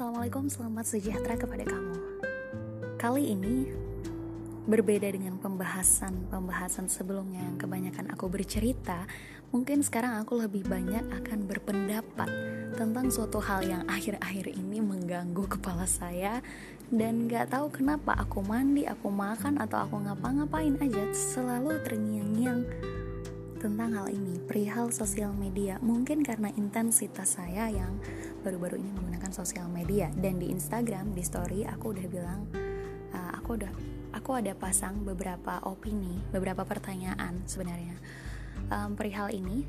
Assalamualaikum, selamat sejahtera kepada kamu. Kali ini berbeda dengan pembahasan-pembahasan sebelumnya yang kebanyakan aku bercerita. Mungkin sekarang aku lebih banyak akan berpendapat tentang suatu hal yang akhir-akhir ini mengganggu kepala saya dan gak tahu kenapa aku mandi, aku makan atau aku ngapa-ngapain aja selalu terngiang-ngiang tentang hal ini. Perihal sosial media. Mungkin karena intensitas saya yang baru-baru ini menggunakan sosial media. Dan di Instagram di story aku udah bilang uh, aku udah aku ada pasang beberapa opini beberapa pertanyaan sebenarnya. Um, perihal ini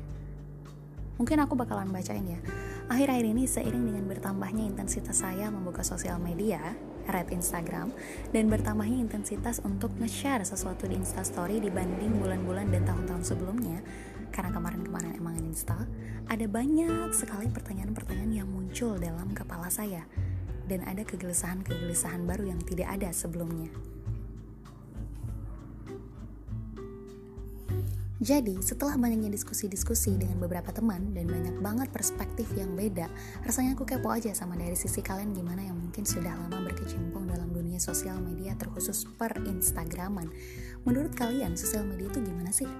mungkin aku bakalan bacain ya. Akhir-akhir ini seiring dengan bertambahnya intensitas saya membuka sosial media red Instagram dan bertambahnya intensitas untuk nge-share sesuatu di Instastory dibanding bulan-bulan dan tahun-tahun sebelumnya karena kemarin-kemarin emang install ada banyak sekali pertanyaan-pertanyaan yang muncul dalam kepala saya dan ada kegelisahan-kegelisahan baru yang tidak ada sebelumnya. Jadi, setelah banyaknya diskusi-diskusi dengan beberapa teman dan banyak banget perspektif yang beda, rasanya aku kepo aja sama dari sisi kalian gimana yang mungkin sudah lama berkecimpung dalam dunia sosial media terkhusus per Instagraman. Menurut kalian, sosial media itu gimana sih?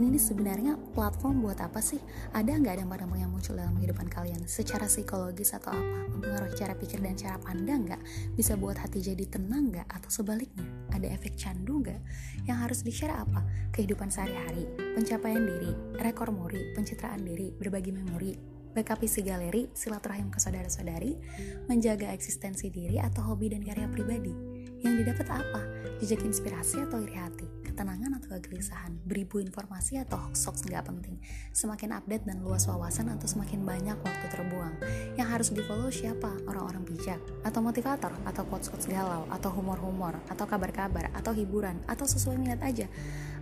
ini nih sebenarnya platform buat apa sih? Ada nggak dampak-dampak yang muncul dalam kehidupan kalian? Secara psikologis atau apa? Mempengaruhi cara pikir dan cara pandang nggak? Bisa buat hati jadi tenang nggak? Atau sebaliknya, ada efek candu nggak? Yang harus di-share apa? Kehidupan sehari-hari, pencapaian diri, rekor muri, pencitraan diri, berbagi memori, backup isi galeri, silaturahim ke saudara-saudari, menjaga eksistensi diri atau hobi dan karya pribadi. Yang didapat apa? Jejak inspirasi atau iri hati? ketenangan atau kegelisahan, beribu informasi atau hoax-hoax nggak penting, semakin update dan luas wawasan atau semakin banyak waktu terbuang. Yang harus di follow siapa? Orang-orang bijak, atau motivator, atau quotes-quotes galau, atau humor-humor, atau kabar-kabar, atau hiburan, atau sesuai minat aja,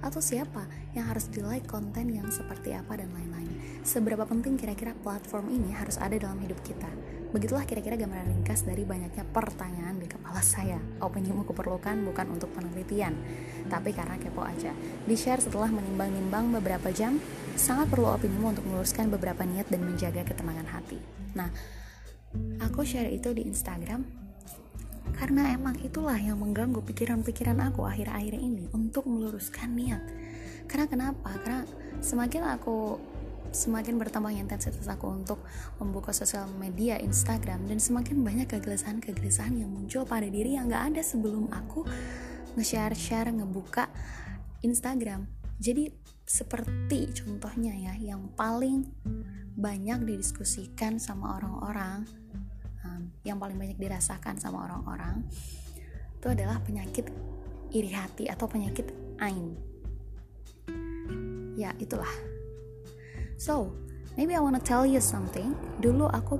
atau siapa yang harus di like konten yang seperti apa dan lain-lain. Seberapa penting kira-kira platform ini harus ada dalam hidup kita? Begitulah kira-kira gambaran ringkas dari banyaknya pertanyaan di kepala saya. Opinimu kuperlukan bukan untuk penelitian, tapi karena kepo aja. Di-share setelah menimbang-nimbang beberapa jam, sangat perlu opinimu untuk meluruskan beberapa niat dan menjaga ketenangan hati. Nah, aku share itu di Instagram karena emang itulah yang mengganggu pikiran-pikiran aku akhir-akhir ini untuk meluruskan niat. Karena kenapa? Karena semakin aku semakin bertambahnya intensitas aku untuk membuka sosial media Instagram dan semakin banyak kegelisahan-kegelisahan yang muncul pada diri yang gak ada sebelum aku nge-share-share ngebuka Instagram jadi seperti contohnya ya yang paling banyak didiskusikan sama orang-orang yang paling banyak dirasakan sama orang-orang itu adalah penyakit iri hati atau penyakit ain ya itulah So, maybe I wanna tell you something. Dulu aku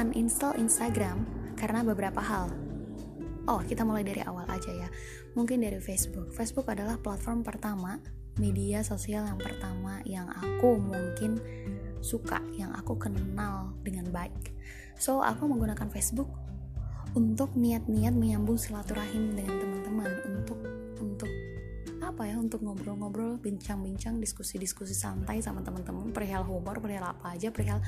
uninstall Instagram karena beberapa hal. Oh, kita mulai dari awal aja ya. Mungkin dari Facebook. Facebook adalah platform pertama, media sosial yang pertama yang aku mungkin suka, yang aku kenal dengan baik. So, aku menggunakan Facebook untuk niat-niat menyambung silaturahim dengan teman-teman, untuk untuk apa ya untuk ngobrol-ngobrol bincang-bincang diskusi-diskusi santai sama teman-teman perihal humor perihal apa aja perihal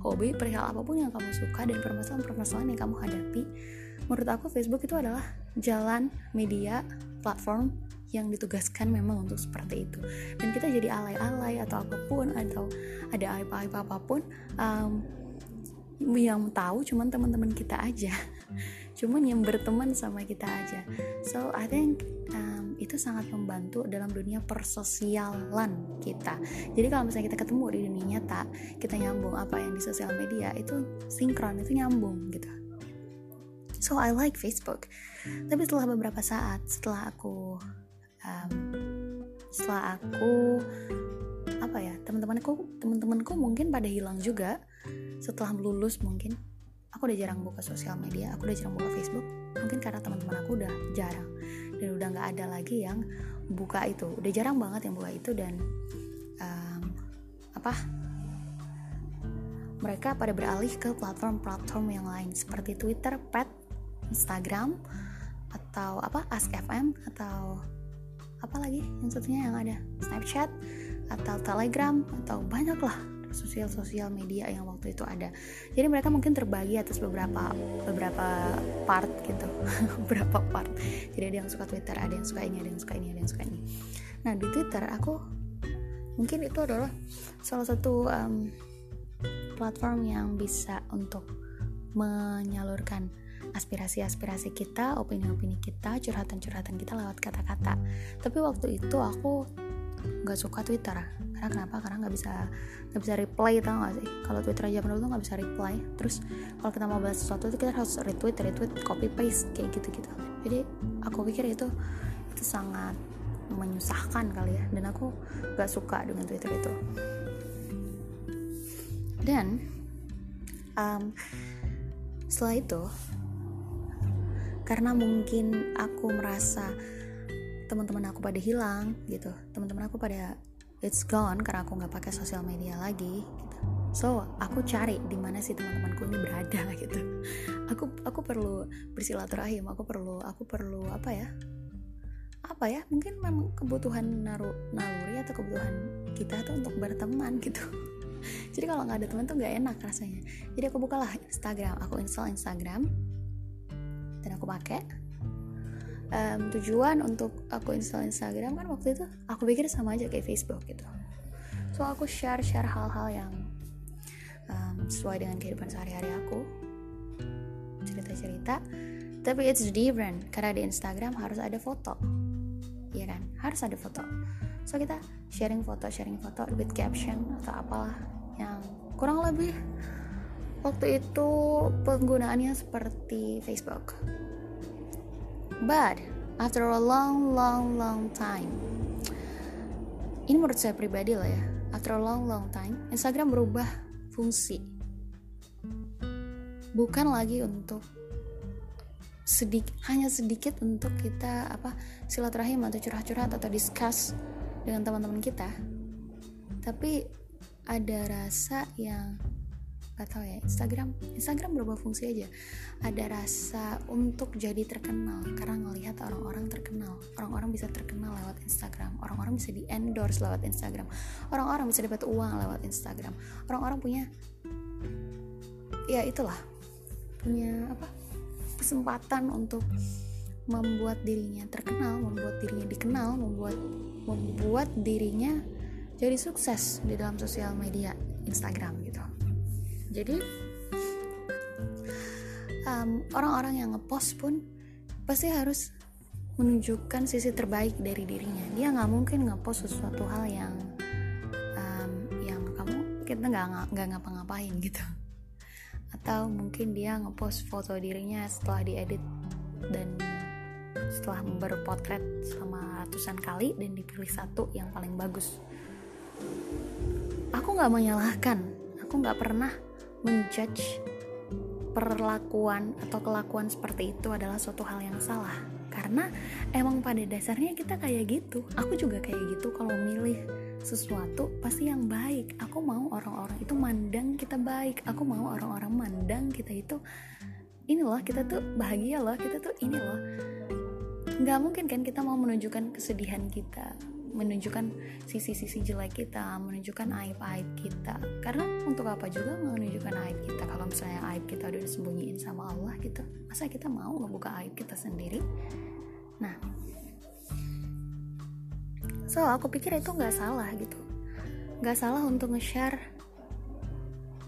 hobi perihal apa pun yang kamu suka dan permasalahan-permasalahan yang kamu hadapi menurut aku Facebook itu adalah jalan media platform yang ditugaskan memang untuk seperti itu. Dan kita jadi alay-alay atau apa pun atau ada aib-aib apa pun um, yang tahu cuman teman-teman kita aja. Cuman yang berteman sama kita aja. So I think um, itu sangat membantu dalam dunia persosialan kita. Jadi kalau misalnya kita ketemu di dunia nyata kita nyambung apa yang di sosial media itu sinkron itu nyambung gitu. So I like Facebook. Tapi setelah beberapa saat setelah aku um, setelah aku apa ya teman-temanku teman-temanku mungkin pada hilang juga. Setelah lulus mungkin. Aku udah jarang buka sosial media aku udah jarang buka Facebook. Mungkin karena teman-teman aku udah jarang. Dan udah nggak ada lagi yang buka itu. Udah jarang banget yang buka itu dan um, apa mereka pada beralih ke platform-platform yang lain. Seperti Twitter, Pet, Instagram atau apa AskFM atau apa lagi yang satunya yang ada? Snapchat atau Telegram atau banyak lah sosial sosial media yang waktu itu ada. Jadi mereka mungkin terbagi atas beberapa beberapa part gitu. Beberapa part. Jadi ada yang suka Twitter ada yang suka ini ada yang suka ini ada yang suka ini. Nah di Twitter aku mungkin itu adalah salah satu um, platform yang bisa untuk menyalurkan aspirasi-aspirasi kita, opini-opini kita, curhatan-curhatan kita lewat kata-kata. Tapi waktu itu aku nggak suka Twitter. Karena kenapa? Karena nggak bisa nggak bisa reply tau gak sih? Kalau Twitter aja dulu tuh nggak bisa reply. Terus kalau kita mau bahas sesuatu itu kita harus retweet retweet copy paste kayak gitu gitu jadi aku pikir itu itu sangat menyusahkan kali ya. Dan aku nggak suka dengan Twitter itu. Dan um, setelah itu karena mungkin aku merasa teman-teman aku pada hilang gitu. Teman-teman aku pada it's gone karena aku nggak pakai sosial media lagi gitu. so aku cari di mana sih teman-temanku ini berada gitu. Aku aku perlu bersilaturahim aku perlu aku perlu apa ya? Apa ya? Mungkin memang kebutuhan naru naluri atau kebutuhan kita tuh untuk berteman gitu. Jadi kalau nggak ada teman tuh nggak enak rasanya. Jadi aku bukalah Instagram aku install Instagram dan aku pakai. Um, tujuan untuk aku install Instagram kan waktu itu aku pikir sama aja kayak Facebook gitu. So aku share share hal-hal yang um, sesuai dengan kehidupan sehari-hari aku. Cerita-cerita. Tapi it's different karena di Instagram harus ada foto. Ya kan? Harus ada foto. So kita sharing foto sharing foto with caption atau apalah yang kurang lebih waktu itu penggunaannya seperti Facebook But after a long, long, long time, ini menurut saya pribadi lah ya. After a long, long time, Instagram berubah fungsi. Bukan lagi untuk sedikit, hanya sedikit untuk kita apa silaturahim atau curhat-curhat atau discuss dengan teman-teman kita. Tapi ada rasa yang gak tau ya Instagram Instagram berubah fungsi aja. Ada rasa untuk jadi terkenal karena ngelihat orang-orang terkenal. Orang-orang bisa terkenal lewat Instagram. Orang-orang bisa di endorse lewat Instagram. Orang-orang bisa dapat uang lewat Instagram. Orang-orang punya ya itulah punya apa? Kesempatan untuk membuat dirinya terkenal membuat dirinya dikenal membuat membuat dirinya jadi sukses di dalam sosial media Instagram gitu jadi orang orang-orang yang ngepost pun pasti harus menunjukkan sisi terbaik dari dirinya. Dia nggak mungkin ngepost sesuatu hal yang um, yang kamu kita nggak nggak ngapa-ngapain gitu. Atau mungkin dia ngepost foto dirinya setelah diedit dan setelah berpotret selama ratusan kali dan dipilih satu yang paling bagus. Aku nggak menyalahkan. Aku nggak pernah menjudge perlakuan atau kelakuan seperti itu adalah suatu hal yang salah. Karena emang pada dasarnya kita kayak gitu. Aku juga kayak gitu. Kalau milih sesuatu pasti yang baik. Aku mau orang-orang itu mandang kita baik. Aku mau orang-orang mandang kita itu ini loh kita tuh bahagia loh kita tuh ini loh. Nggak mungkin kan kita mau menunjukkan kesedihan kita menunjukkan sisi-sisi jelek kita, menunjukkan aib-aib kita. Karena untuk apa juga menunjukkan aib kita kalau misalnya aib kita udah disembunyiin sama Allah gitu. Masa kita mau ngebuka aib kita sendiri? Nah, so aku pikir itu nggak salah gitu. Nggak salah untuk nge-share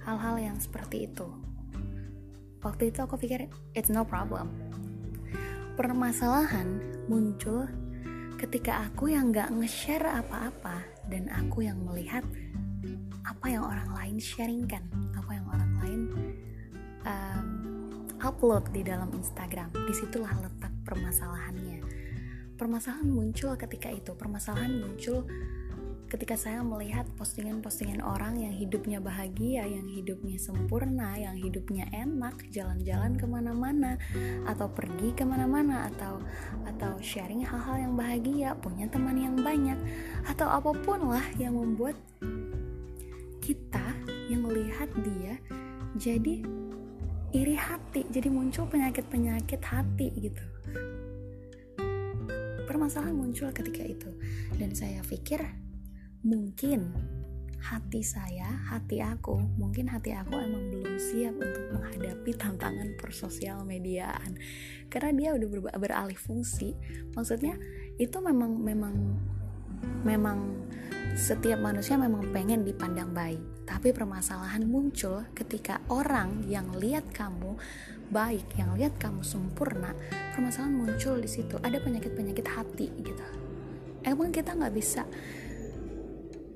hal-hal yang seperti itu. Waktu itu aku pikir it's no problem. Permasalahan muncul ketika aku yang gak nge-share apa-apa dan aku yang melihat apa yang orang lain sharingkan apa yang orang lain um, upload di dalam Instagram di situlah letak permasalahannya. Permasalahan muncul ketika itu permasalahan muncul ketika saya melihat postingan-postingan orang yang hidupnya bahagia, yang hidupnya sempurna, yang hidupnya enak, jalan-jalan ke mana-mana, atau pergi ke mana-mana, atau atau sharing hal-hal yang bahagia, punya teman yang banyak, atau apa pun lah yang membuat kita yang melihat dia jadi iri hati, jadi muncul penyakit-penyakit hati gitu. Permasalahan muncul ketika itu, dan saya pikir mungkin hati saya, hati aku, mungkin hati aku emang belum siap untuk menghadapi tantangan persosial mediaan. Karena dia udah ber beralih fungsi. Maksudnya itu memang memang memang setiap manusia memang pengen dipandang baik. Tapi permasalahan muncul ketika orang yang lihat kamu baik, yang lihat kamu sempurna, permasalahan muncul di situ. Ada penyakit-penyakit hati gitu. Emang kita nggak bisa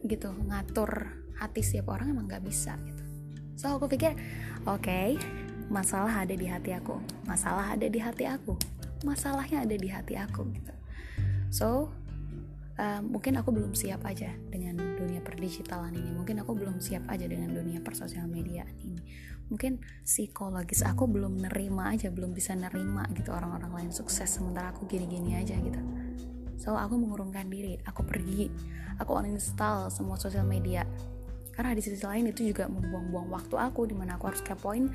gitu ngatur hati setiap orang emang nggak bisa gitu. So aku pikir oke okay, masalah ada di hati aku masalah ada di hati aku masalahnya ada di hati aku gitu. So uh, mungkin aku belum siap aja dengan dunia perdigitalan ini. Mungkin aku belum siap aja dengan dunia persosial media ini. Mungkin psikologis aku belum nerima aja belum bisa nerima gitu orang-orang lain sukses sementara aku gini-gini aja gitu so aku mengurungkan diri. Aku pergi. Aku uninstall semua sosial media. Karena di sisi lain itu juga membuang-buang waktu aku di mana aku harus kepoin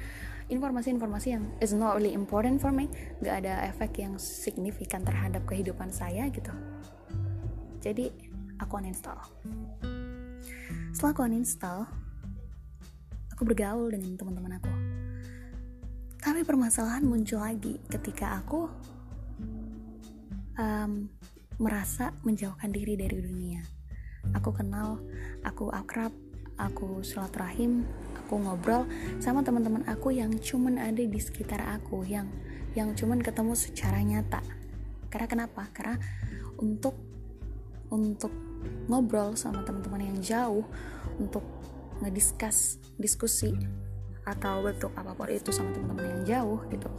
informasi-informasi yang is not really important for me. Gak ada efek yang signifikan terhadap kehidupan saya gitu. Jadi aku uninstall. Setelah aku uninstall aku bergaul dengan teman-teman aku. Tapi permasalahan muncul lagi ketika aku um, merasa menjauhkan diri dari dunia. Aku kenal, aku akrab, aku silaturahim, aku ngobrol sama teman-teman aku yang cuman ada di sekitar aku, yang yang cuman ketemu secara nyata. Karena kenapa? Karena untuk untuk ngobrol sama teman-teman yang jauh, untuk ngediskus diskusi atau bentuk apa pun itu sama teman-teman yang jauh gitu,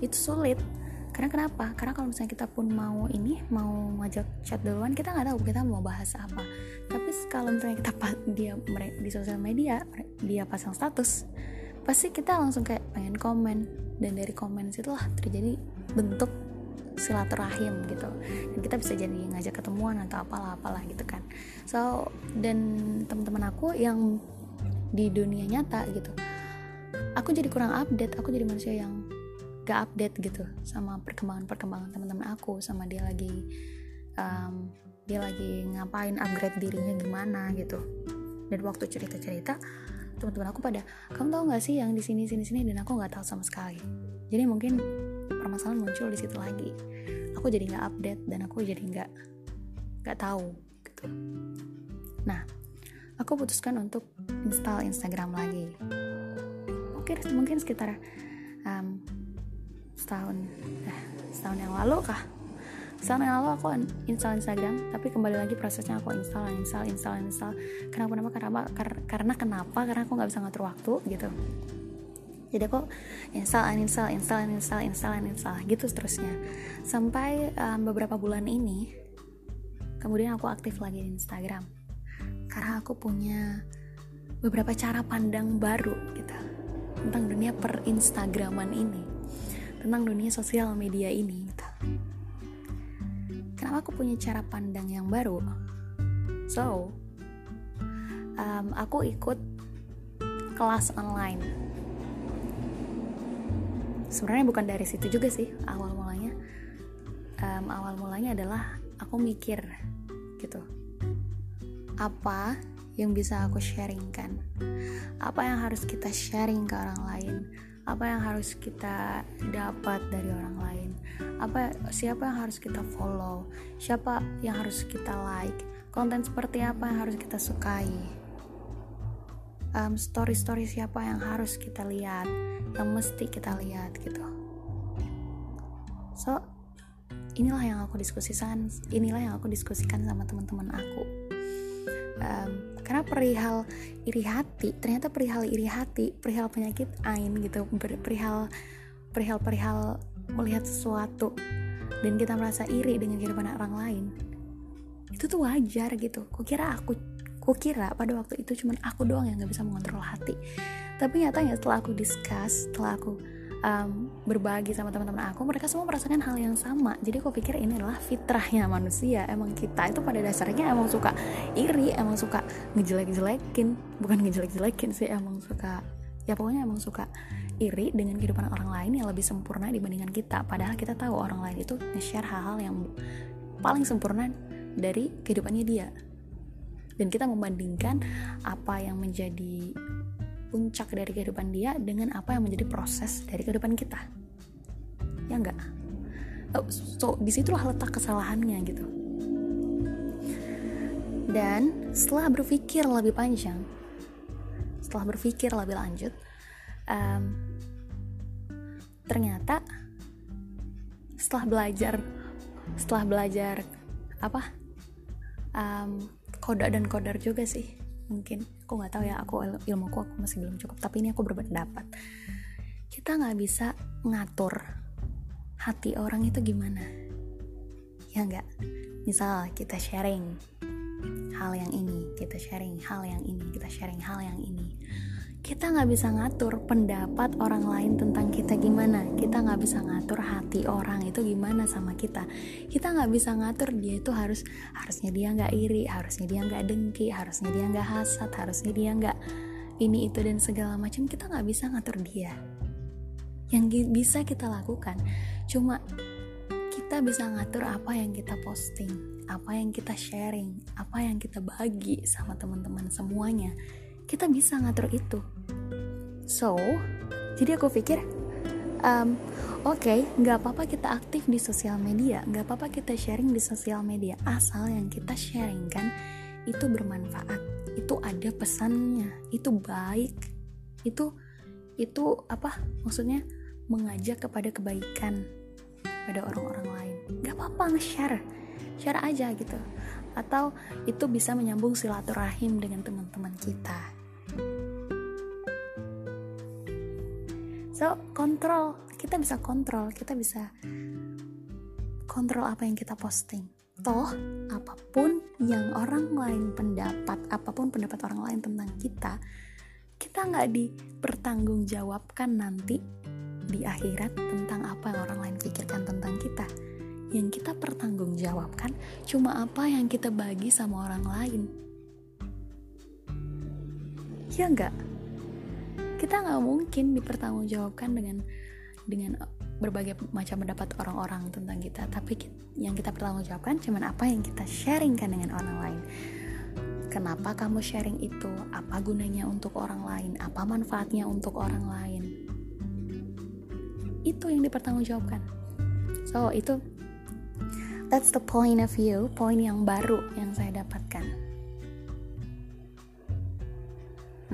itu sulit karena kenapa? Karena kalau misalnya kita pun mau ini mau ngajak chat duluan kita nggak tahu kita mau bahas apa. Tapi kalau misalnya kita dia di sosial media dia pasang status pasti kita langsung kayak pengen komen. Dan dari komen situlah terjadi bentuk silaturahim gitu. Dan kita bisa jadi ngajak ketemuan atau apalah apalah gitu kan. So dan teman-teman aku yang di dunia nyata gitu aku jadi kurang update aku jadi manusia yang gak update gitu sama perkembangan-perkembangan teman-teman aku sama dia lagi um, dia lagi ngapain upgrade dirinya gimana gitu. Dan waktu cerita-cerita teman-teman aku pada kamu tahu nggak sih yang di sini sini sini? Dan aku nggak tahu sama sekali. Jadi mungkin permasalahan muncul di situ lagi. Aku jadi nggak update dan aku jadi nggak nggak tahu gitu. Nah aku putuskan untuk install Instagram lagi. Mungkin mungkin sekitar um, setahun. Eh, setahun yang lalu kah? Setahun yang lalu aku install Instagram tapi kembali lagi prosesnya aku install install install install kenapa kenapa karena karena kenapa? Karena aku nggak bisa ngatur waktu gitu. Jadi aku install uninstall install uninstall install uninstall gitu seterusnya. Sampai um, beberapa bulan ini kemudian aku aktif lagi di Instagram. Karena aku punya beberapa cara pandang baru gitu tentang dunia per Instagraman ini tentang dunia sosial media ini gitu. Kenapa aku punya cara pandang yang baru? So, um, aku ikut kelas online. Sebenarnya bukan dari situ juga sih awal mulanya. Um, awal mulanya adalah aku mikir gitu. Apa yang bisa aku sharingkan? Apa yang harus kita sharing ke orang lain? Apa yang harus kita dapat dari orang lain? Apa siapa yang harus kita follow? Siapa yang harus kita like? Konten seperti apa yang harus kita sukai? Um, story story siapa yang harus kita lihat? Yang mesti kita lihat gitu. So inilah yang aku diskusikan inilah yang aku diskusikan sama teman-teman aku um, karena perihal iri hati ternyata perihal iri hati perihal penyakit ain gitu perihal perihal perihal melihat sesuatu dan kita merasa iri dengan kehidupan orang lain itu tuh wajar gitu. Kok kira aku kok kira pada waktu itu cuman aku doang yang nggak bisa mengontrol hati. Tapi nyatanya setelah aku discuss setelah aku um, berbagi sama teman-teman aku mereka semua merasakan hal yang sama. Jadi aku pikir ini adalah fitrahnya manusia. Emang kita itu pada dasarnya emang suka iri emang suka ngejelek-jelekin. Bukan ngejelek-jelekin sih emang suka ya pokoknya emang suka iri dengan kehidupan orang lain yang lebih sempurna dibandingkan kita. Padahal kita tahu orang lain itu nge-share hal-hal yang paling sempurna dari kehidupannya dia. Dan kita membandingkan apa yang menjadi puncak dari kehidupan dia dengan apa yang menjadi proses dari kehidupan kita. Ya enggak? Oh, so di situlah letak kesalahannya gitu. Dan setelah berpikir lebih panjang setelah berpikir lebih lanjut um, ternyata setelah belajar setelah belajar apa? Um, koda dan kodar juga sih mungkin aku nggak tahu ya aku ilmuku aku masih belum cukup tapi ini aku berpendapat. Kita nggak bisa ngatur hati orang itu gimana. Ya nggak? Misal kita sharing hal yang ini kita sharing hal yang ini kita sharing hal yang ini kita nggak bisa ngatur pendapat orang lain tentang kita gimana. Kita nggak bisa ngatur hati orang itu gimana sama kita. Kita nggak bisa ngatur dia itu harus harusnya dia nggak iri harusnya dia nggak dengki harusnya dia nggak hasad harusnya dia nggak ini itu dan segala macam. Kita nggak bisa ngatur dia. Yang bisa kita lakukan cuma kita bisa ngatur apa yang kita posting apa yang kita sharing, apa yang kita bagi sama teman-teman semuanya, kita bisa ngatur itu. So, jadi aku pikir, um, oke, okay, nggak apa-apa kita aktif di sosial media, nggak apa-apa kita sharing di sosial media, asal yang kita sharing kan itu bermanfaat, itu ada pesannya, itu baik, itu itu apa maksudnya mengajak kepada kebaikan pada orang-orang lain. Gak apa-apa nge-share share aja gitu atau itu bisa menyambung silaturahim dengan teman-teman kita so kontrol kita bisa kontrol kita bisa kontrol apa yang kita posting toh apa pun yang orang lain pendapat apa pun pendapat orang lain tentang kita kita nggak dipertanggungjawabkan nanti di akhirat tentang apa yang orang lain pikirkan tentang kita yang kita pertanggungjawabkan cuma apa yang kita bagi sama orang lain. Ya enggak? Kita nggak mungkin dipertanggungjawabkan dengan dengan berbagai macam pendapat orang-orang tentang kita, tapi yang kita pertanggungjawabkan cuma apa yang kita sharingkan dengan orang lain. Kenapa kamu sharing itu? Apa gunanya untuk orang lain? Apa manfaatnya untuk orang lain? Itu yang dipertanggungjawabkan. So, itu That's the point of view, poin yang baru yang saya dapatkan.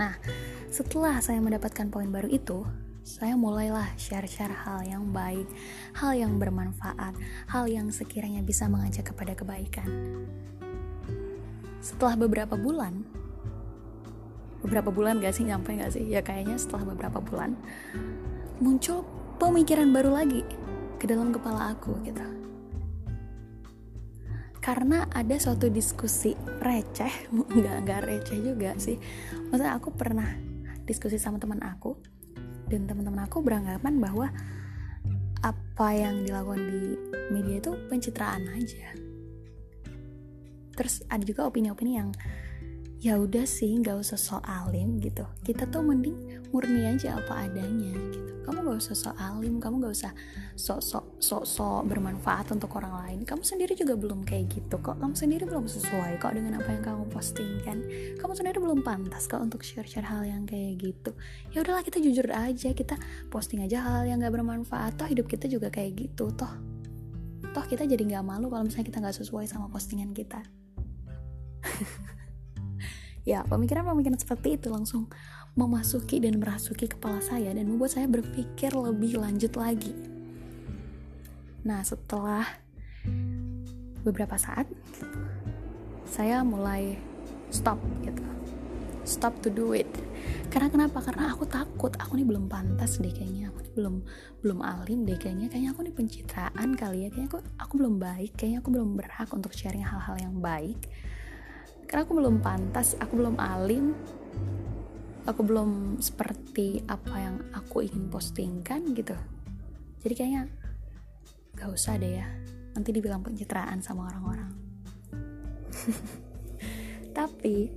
Nah, setelah saya mendapatkan poin baru itu, saya mulailah share-share hal yang baik, hal yang bermanfaat, hal yang sekiranya bisa mengajak kepada kebaikan. Setelah beberapa bulan, beberapa bulan gak sih nyampe gak sih? Ya kayaknya setelah beberapa bulan muncul pemikiran baru lagi ke dalam kepala aku gitu karena ada suatu diskusi receh nggak nggak receh juga sih maksudnya aku pernah diskusi sama teman aku dan teman-teman aku beranggapan bahwa apa yang dilakukan di media itu pencitraan aja. Terus ada juga opini-opini yang ya udah sih nggak usah so alim gitu. Kita tuh mending murni aja apa adanya gitu. Kamu gak usah sok alim kamu gak usah sok sok sok sok bermanfaat untuk orang lain. Kamu sendiri juga belum kayak gitu kok. Kamu sendiri belum sesuai kok dengan apa yang kamu postingkan kamu sendiri belum pantas kok untuk share share hal yang kayak gitu. Ya udahlah kita jujur aja kita posting aja hal yang gak bermanfaat. Toh hidup kita juga kayak gitu toh. Toh kita jadi nggak malu kalau misalnya kita nggak sesuai sama postingan kita. Ya pemikiran-pemikiran seperti itu langsung memasuki dan merasuki kepala saya dan membuat saya berpikir lebih lanjut lagi. Nah, setelah beberapa saat saya mulai stop gitu. Stop to do it. Karena kenapa? Karena aku takut aku nih belum pantas deh kayaknya. Aku nih belum belum alim deh kayaknya. Kayaknya aku nih pencitraan kali ya. Kayaknya aku aku belum baik. Kayaknya aku belum berhak untuk sharing hal-hal yang baik. Karena aku belum pantas, aku belum alim, aku belum seperti apa yang aku ingin postingkan gitu jadi kayaknya gak usah deh ya. Nanti dibilang pencitraan sama orang-orang. Tapi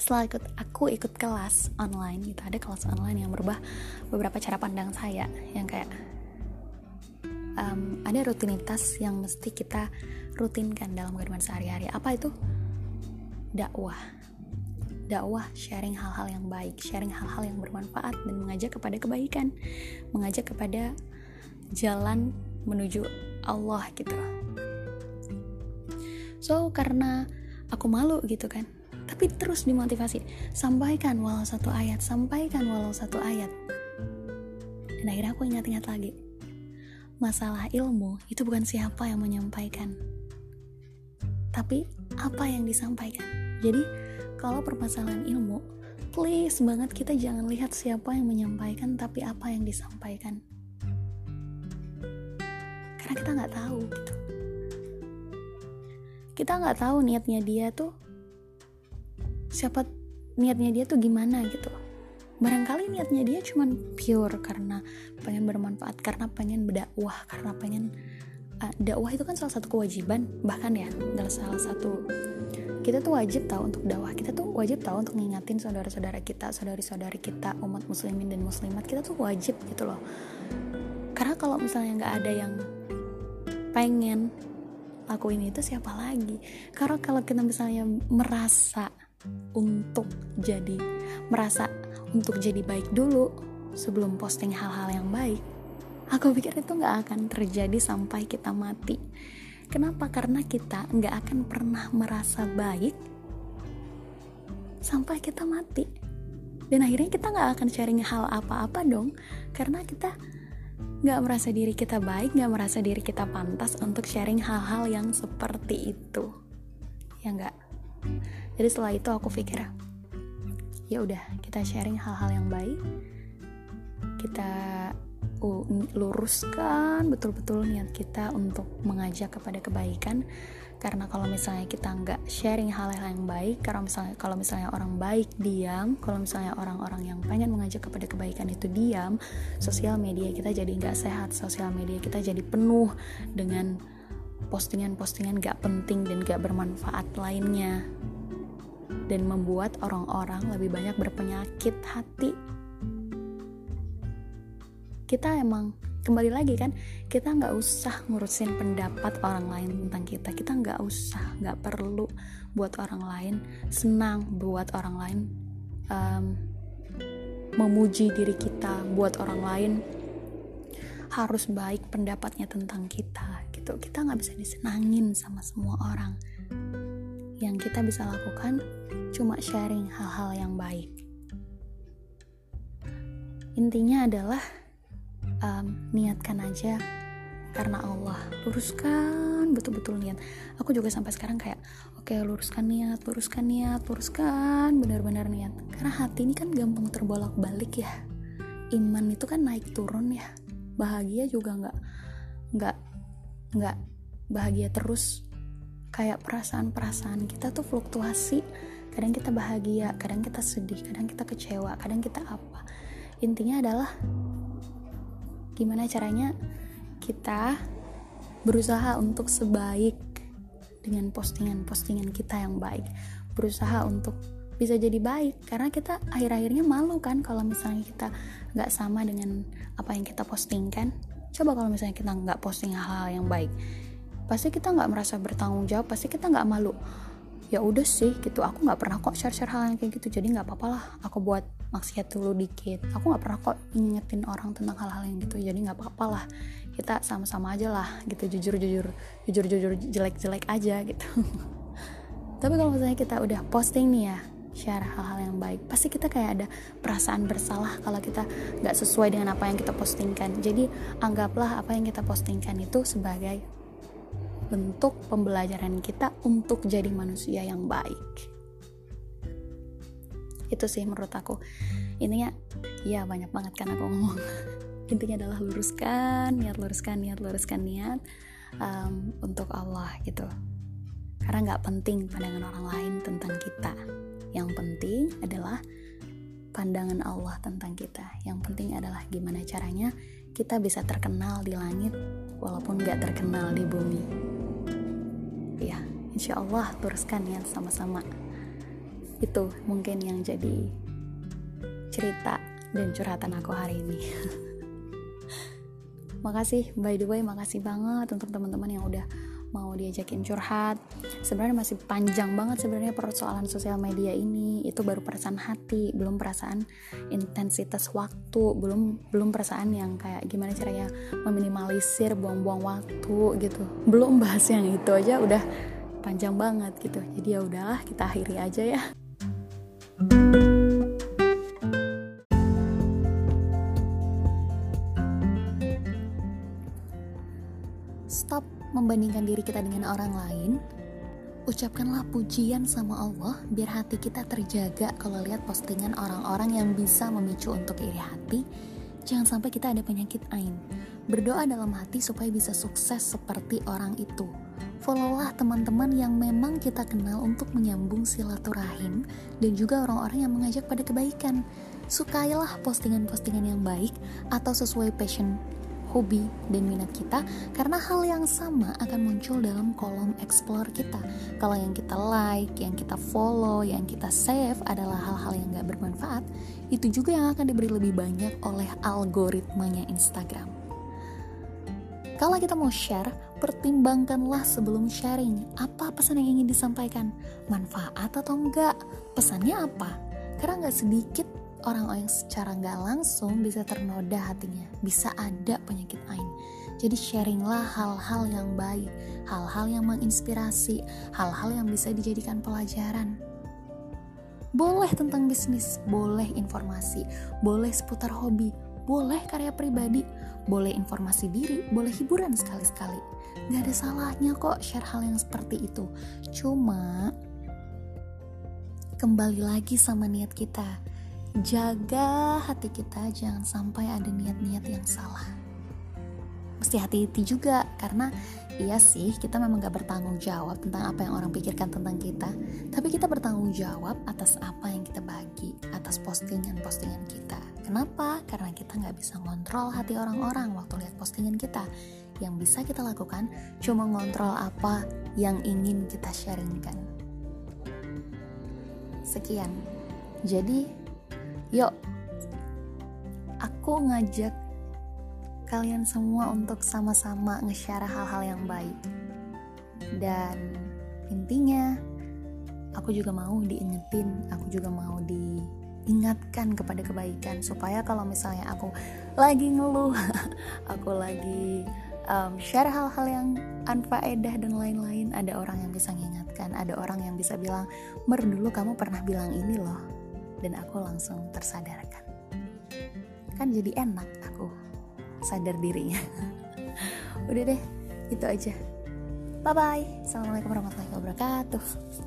setelah ikut aku ikut kelas online gitu. Ada kelas online yang merubah beberapa cara pandang saya. Yang kayak um, ada rutinitas yang mesti kita rutinkan dalam kehidupan sehari-hari. Apa itu? Dakwah. Dakwah sharing hal-hal yang baik. Sharing hal-hal yang bermanfaat dan mengajak kepada kebaikan. Mengajak kepada jalan menuju Allah gitu. So karena aku malu gitu kan tapi terus dimotivasi. Sampaikan walau satu ayat sampaikan walau satu ayat. Dan akhirnya aku ingat-ingat lagi masalah ilmu itu bukan siapa yang menyampaikan tapi apa yang disampaikan. Jadi kalau permasalahan ilmu please banget kita jangan lihat siapa yang menyampaikan tapi apa yang disampaikan karena kita nggak tahu. Gitu kita nggak tahu niatnya dia tuh siapa niatnya dia tuh gimana gitu. Barangkali niatnya dia cuman pure karena pengen bermanfaat karena pengen berdakwah karena pengen uh, dakwah itu kan salah satu kewajiban bahkan ya adalah salah satu kita tuh wajib tahu untuk dakwah. Kita tuh wajib tahu untuk ngingatin saudara-saudara kita saudari-saudari kita umat muslimin dan muslimat. Kita tuh wajib gitu loh. Karena kalau misalnya nggak ada yang pengen lakuin itu siapa lagi karena kalau kita misalnya merasa untuk jadi merasa untuk jadi baik dulu sebelum posting hal-hal yang baik aku pikir itu nggak akan terjadi sampai kita mati Kenapa? Karena kita nggak akan pernah merasa baik sampai kita mati. Dan akhirnya kita nggak akan sharing hal apa-apa dong, karena kita nggak merasa diri kita baik, nggak merasa diri kita pantas untuk sharing hal-hal yang seperti itu. Ya nggak. Jadi setelah itu aku pikir, ya udah kita sharing hal-hal yang baik, kita luruskan betul-betul niat kita untuk mengajak kepada kebaikan. Karena kalau misalnya kita nggak sharing hal-hal yang baik karena misalnya kalau misalnya orang baik diam kalau misalnya orang-orang yang pengen mengajak kepada kebaikan itu diam sosial media kita jadi nggak sehat sosial media kita jadi penuh dengan postingan-postingan gak penting dan gak bermanfaat lainnya. Dan membuat orang-orang lebih banyak berpenyakit hati kita emang kembali lagi kan kita nggak usah ngurusin pendapat orang lain tentang kita. Kita nggak usah nggak perlu buat orang lain senang buat orang lain um, memuji diri kita buat orang lain harus baik pendapatnya tentang kita gitu. Kita nggak bisa disenangin sama semua orang. Yang kita bisa lakukan cuma sharing hal-hal yang baik. Intinya adalah um, niatkan aja karena Allah. Luruskan betul-betul niat. Aku juga sampai sekarang kayak oke okay, luruskan niat luruskan niat luruskan. Benar-benar niat. Karena hati ini kan gampang terbolak-balik ya. Iman itu kan naik turun ya. Bahagia juga nggak nggak nggak bahagia terus. Kayak perasaan-perasaan kita tuh fluktuasi. Kadang kita bahagia kadang kita sedih kadang kita kecewa kadang kita apa. Intinya adalah gimana caranya kita berusaha untuk sebaik dengan postingan-postingan kita yang baik. Berusaha untuk bisa jadi baik karena kita akhir-akhirnya malu kan kalau misalnya kita nggak sama dengan apa yang kita postingkan. Coba kalau misalnya kita nggak posting hal-hal yang baik pasti kita nggak merasa bertanggung jawab pasti kita nggak malu. Ya udah sih gitu aku nggak pernah kok share share hal yang kayak gitu jadi nggak apa-apa lah. Aku buat maksiat dulu dikit. Aku nggak pernah kok ngingetin orang tentang hal-hal yang gitu jadi nggak apa-apa lah. Kita sama-sama aja lah gitu. Jujur jujur jujur jujur jelek jelek aja gitu. Tapi kalau misalnya kita udah posting nih ya share hal-hal yang baik pasti kita kayak ada perasaan bersalah kalau kita nggak sesuai dengan apa yang kita postingkan. Jadi anggaplah apa yang kita postingkan itu sebagai bentuk pembelajaran kita untuk jadi manusia yang baik itu sih menurut aku. Intinya ya banyak banget kan aku ngomong. Intinya adalah luruskan niat luruskan niat luruskan niat um, untuk Allah gitu. Karena nggak penting pandangan orang lain tentang kita. Yang penting adalah pandangan Allah tentang kita. Yang penting adalah gimana caranya kita bisa terkenal di langit walaupun nggak terkenal di bumi. Ya insya Allah luruskan niat sama-sama itu mungkin yang jadi cerita dan curhatan aku hari ini. Makasih by the way makasih banget untuk teman-teman yang udah mau diajakin curhat. Sebenarnya masih panjang banget sebenarnya persoalan sosial media ini. Itu baru perasaan hati belum perasaan intensitas waktu belum belum perasaan yang kayak gimana caranya meminimalisir buang-buang waktu gitu. Belum bahas yang itu aja udah panjang banget gitu. Jadi ya udahlah kita akhiri aja ya Stop membandingkan diri kita dengan orang lain. Ucapkanlah pujian sama Allah biar hati kita terjaga kalau lihat postingan orang-orang yang bisa memicu untuk iri hati. Jangan sampai kita ada penyakit ain. Berdoa dalam hati supaya bisa sukses seperti orang itu. Followlah teman-teman yang memang kita kenal untuk menyambung silaturahim dan juga orang-orang yang mengajak pada kebaikan. Sukailah postingan-postingan yang baik atau sesuai passion hobi dan minat kita karena hal yang sama akan muncul dalam kolom explore kita kalau yang kita like, yang kita follow, yang kita save adalah hal-hal yang gak bermanfaat itu juga yang akan diberi lebih banyak oleh algoritmanya Instagram kalau kita mau share, pertimbangkanlah sebelum sharing apa pesan yang ingin disampaikan, manfaat atau enggak, pesannya apa. Karena nggak sedikit orang-orang yang secara nggak langsung bisa ternoda hatinya, bisa ada penyakit ain. Jadi sharinglah hal-hal yang baik, hal-hal yang menginspirasi, hal-hal yang bisa dijadikan pelajaran. Boleh tentang bisnis, boleh informasi, boleh seputar hobi, boleh karya pribadi, boleh informasi diri, boleh hiburan sekali-sekali. Gak ada salahnya kok share hal yang seperti itu. Cuma kembali lagi sama niat kita. Jaga hati kita jangan sampai ada niat-niat yang salah. Mesti hati-hati juga karena iya sih kita memang gak bertanggung jawab tentang apa yang orang pikirkan tentang kita. Tapi kita bertanggung jawab atas apa yang kita bagi atas postingan-postingan kita. Kenapa? karena kita gak bisa ngontrol hati orang-orang waktu lihat postingan kita yang bisa kita lakukan cuma ngontrol apa yang ingin kita sharingkan. Sekian. Jadi Yuk, aku ngajak kalian semua untuk sama-sama nge-share hal-hal yang baik. Dan intinya, aku juga mau diingetin, aku juga mau diingatkan kepada kebaikan supaya kalau misalnya aku lagi ngeluh, aku lagi um, share hal-hal yang anfaedah dan lain-lain, ada orang yang bisa mengingatkan, ada orang yang bisa bilang, "Mer, dulu kamu pernah bilang ini loh." dan aku langsung tersadarkan. Kan jadi enak aku sadar dirinya. Udah deh itu aja. Bye bye assalamualaikum warahmatullahi wabarakatuh